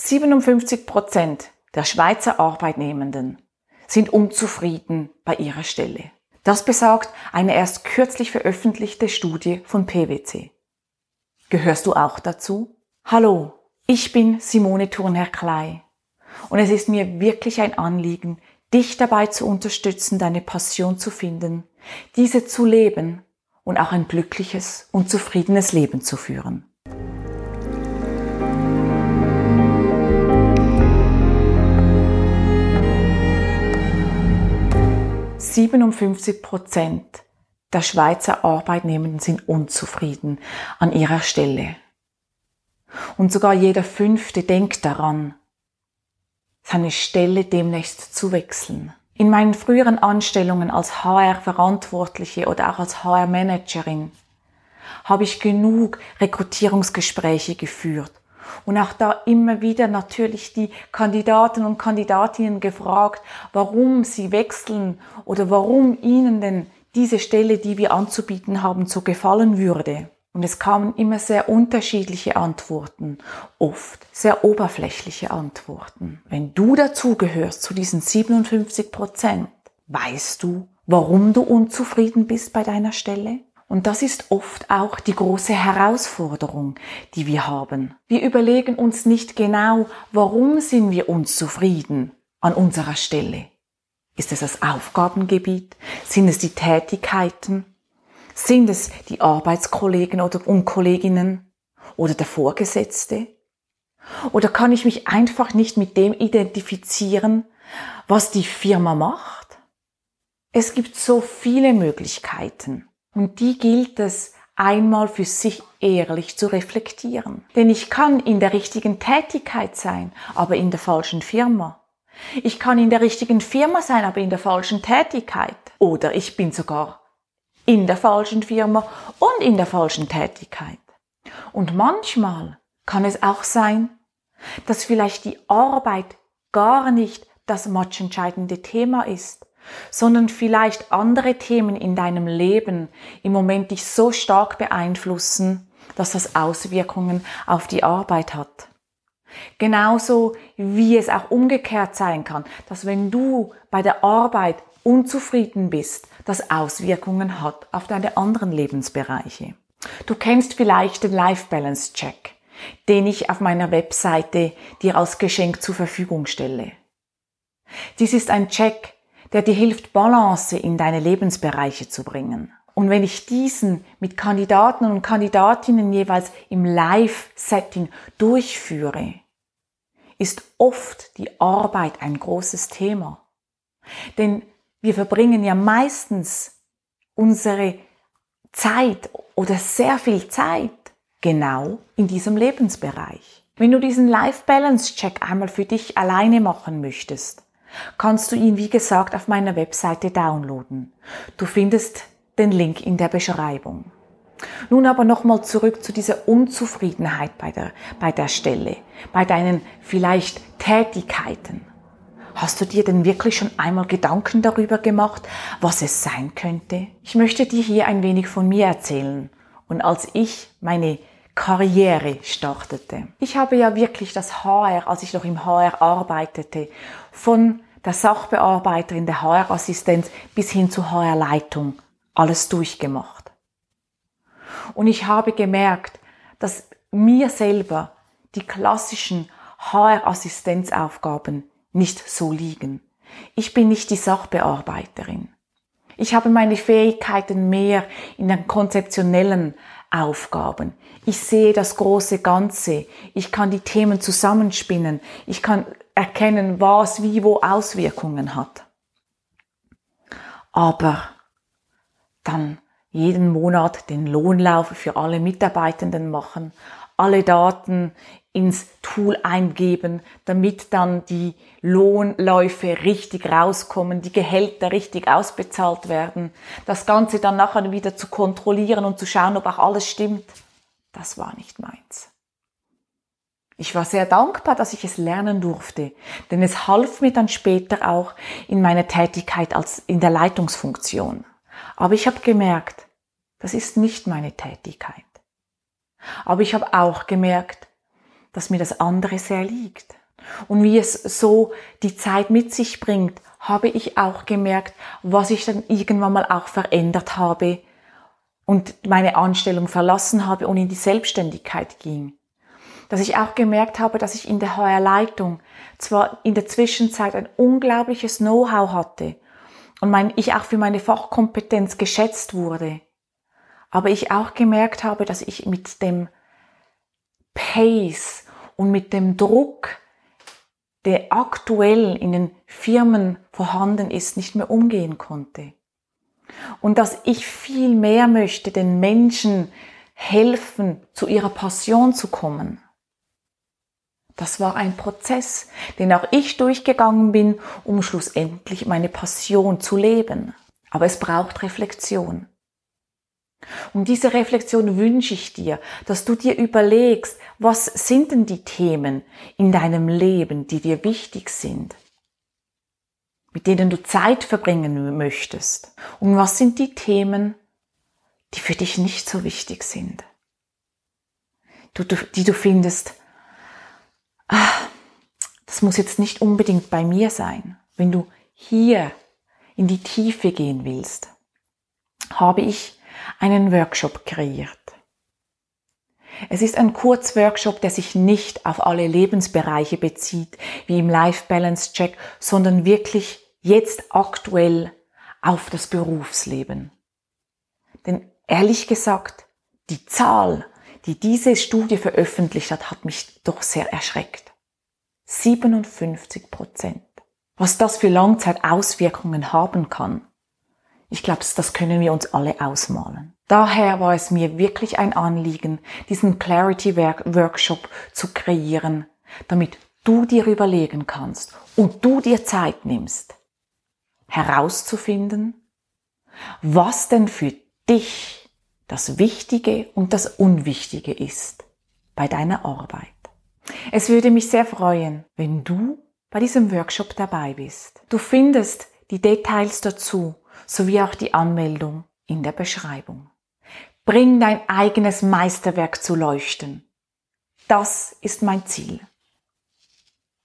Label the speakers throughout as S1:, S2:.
S1: 57 Prozent der Schweizer Arbeitnehmenden sind unzufrieden bei ihrer Stelle. Das besagt eine erst kürzlich veröffentlichte Studie von PwC. Gehörst du auch dazu? Hallo, ich bin Simone Thurnherr-Klei und es ist mir wirklich ein Anliegen, dich dabei zu unterstützen, deine Passion zu finden, diese zu leben und auch ein glückliches und zufriedenes Leben zu führen. 57 Prozent der Schweizer Arbeitnehmenden sind unzufrieden an ihrer Stelle. Und sogar jeder Fünfte denkt daran, seine Stelle demnächst zu wechseln. In meinen früheren Anstellungen als HR-Verantwortliche oder auch als HR-Managerin habe ich genug Rekrutierungsgespräche geführt und auch da immer wieder natürlich die Kandidaten und Kandidatinnen gefragt, warum sie wechseln oder warum ihnen denn diese Stelle, die wir anzubieten haben, so gefallen würde. Und es kamen immer sehr unterschiedliche Antworten, oft sehr oberflächliche Antworten. Wenn du dazugehörst zu diesen 57 Prozent, weißt du, warum du unzufrieden bist bei deiner Stelle? Und das ist oft auch die große Herausforderung, die wir haben. Wir überlegen uns nicht genau, warum sind wir unzufrieden an unserer Stelle. Ist es das Aufgabengebiet? Sind es die Tätigkeiten? Sind es die Arbeitskollegen oder Kolleginnen oder der Vorgesetzte? Oder kann ich mich einfach nicht mit dem identifizieren, was die Firma macht? Es gibt so viele Möglichkeiten. Und die gilt es einmal für sich ehrlich zu reflektieren. Denn ich kann in der richtigen Tätigkeit sein, aber in der falschen Firma. Ich kann in der richtigen Firma sein, aber in der falschen Tätigkeit. Oder ich bin sogar in der falschen Firma und in der falschen Tätigkeit. Und manchmal kann es auch sein, dass vielleicht die Arbeit gar nicht das matchentscheidende Thema ist, sondern vielleicht andere Themen in deinem Leben im Moment dich so stark beeinflussen, dass das Auswirkungen auf die Arbeit hat. Genauso wie es auch umgekehrt sein kann, dass wenn du bei der Arbeit unzufrieden bist, das Auswirkungen hat auf deine anderen Lebensbereiche. Du kennst vielleicht den Life Balance Check, den ich auf meiner Webseite dir als Geschenk zur Verfügung stelle. Dies ist ein Check, der dir hilft, Balance in deine Lebensbereiche zu bringen. Und wenn ich diesen mit Kandidaten und Kandidatinnen jeweils im Live-Setting durchführe, ist oft die Arbeit ein großes Thema. Denn wir verbringen ja meistens unsere Zeit oder sehr viel Zeit genau in diesem Lebensbereich. Wenn du diesen Life Balance Check einmal für dich alleine machen möchtest, kannst du ihn, wie gesagt, auf meiner Webseite downloaden. Du findest den Link in der Beschreibung. Nun aber nochmal zurück zu dieser Unzufriedenheit bei der, bei der Stelle, bei deinen vielleicht Tätigkeiten. Hast du dir denn wirklich schon einmal Gedanken darüber gemacht, was es sein könnte? Ich möchte dir hier ein wenig von mir erzählen. Und als ich meine Karriere startete. Ich habe ja wirklich das HR, als ich noch im HR arbeitete, von der Sachbearbeiterin, der HR-Assistenz bis hin zur HR-Leitung alles durchgemacht. Und ich habe gemerkt, dass mir selber die klassischen HR-Assistenzaufgaben nicht so liegen. Ich bin nicht die Sachbearbeiterin. Ich habe meine Fähigkeiten mehr in den konzeptionellen Aufgaben. Ich sehe das große Ganze. Ich kann die Themen zusammenspinnen. Ich kann erkennen, was wie wo Auswirkungen hat. Aber dann jeden Monat den Lohnlauf für alle Mitarbeitenden machen, alle Daten ins Tool eingeben, damit dann die Lohnläufe richtig rauskommen, die Gehälter richtig ausbezahlt werden, das Ganze dann nachher wieder zu kontrollieren und zu schauen, ob auch alles stimmt, das war nicht meins. Ich war sehr dankbar, dass ich es lernen durfte, denn es half mir dann später auch in meiner Tätigkeit als in der Leitungsfunktion. Aber ich habe gemerkt, das ist nicht meine Tätigkeit. Aber ich habe auch gemerkt, dass mir das andere sehr liegt. Und wie es so die Zeit mit sich bringt, habe ich auch gemerkt, was ich dann irgendwann mal auch verändert habe und meine Anstellung verlassen habe und in die Selbstständigkeit ging. Dass ich auch gemerkt habe, dass ich in der HR-Leitung zwar in der Zwischenzeit ein unglaubliches Know-how hatte und mein, ich auch für meine Fachkompetenz geschätzt wurde, aber ich auch gemerkt habe, dass ich mit dem Pace und mit dem Druck, der aktuell in den Firmen vorhanden ist, nicht mehr umgehen konnte. Und dass ich viel mehr möchte, den Menschen helfen, zu ihrer Passion zu kommen. Das war ein Prozess, den auch ich durchgegangen bin, um schlussendlich meine Passion zu leben. Aber es braucht Reflexion. Und diese Reflexion wünsche ich dir, dass du dir überlegst, was sind denn die Themen in deinem Leben, die dir wichtig sind, mit denen du Zeit verbringen möchtest. Und was sind die Themen, die für dich nicht so wichtig sind, die du findest, ah, das muss jetzt nicht unbedingt bei mir sein. Wenn du hier in die Tiefe gehen willst, habe ich einen Workshop kreiert. Es ist ein Kurzworkshop, der sich nicht auf alle Lebensbereiche bezieht, wie im Life Balance Check, sondern wirklich jetzt aktuell auf das Berufsleben. Denn ehrlich gesagt, die Zahl die diese Studie veröffentlicht hat, hat mich doch sehr erschreckt. 57 Prozent. Was das für Langzeitauswirkungen haben kann, ich glaube, das können wir uns alle ausmalen. Daher war es mir wirklich ein Anliegen, diesen Clarity Workshop zu kreieren, damit du dir überlegen kannst und du dir Zeit nimmst, herauszufinden, was denn für dich das Wichtige und das Unwichtige ist bei deiner Arbeit. Es würde mich sehr freuen, wenn du bei diesem Workshop dabei bist. Du findest die Details dazu sowie auch die Anmeldung in der Beschreibung. Bring dein eigenes Meisterwerk zu leuchten. Das ist mein Ziel.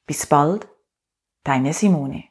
S1: Bis bald, deine Simone.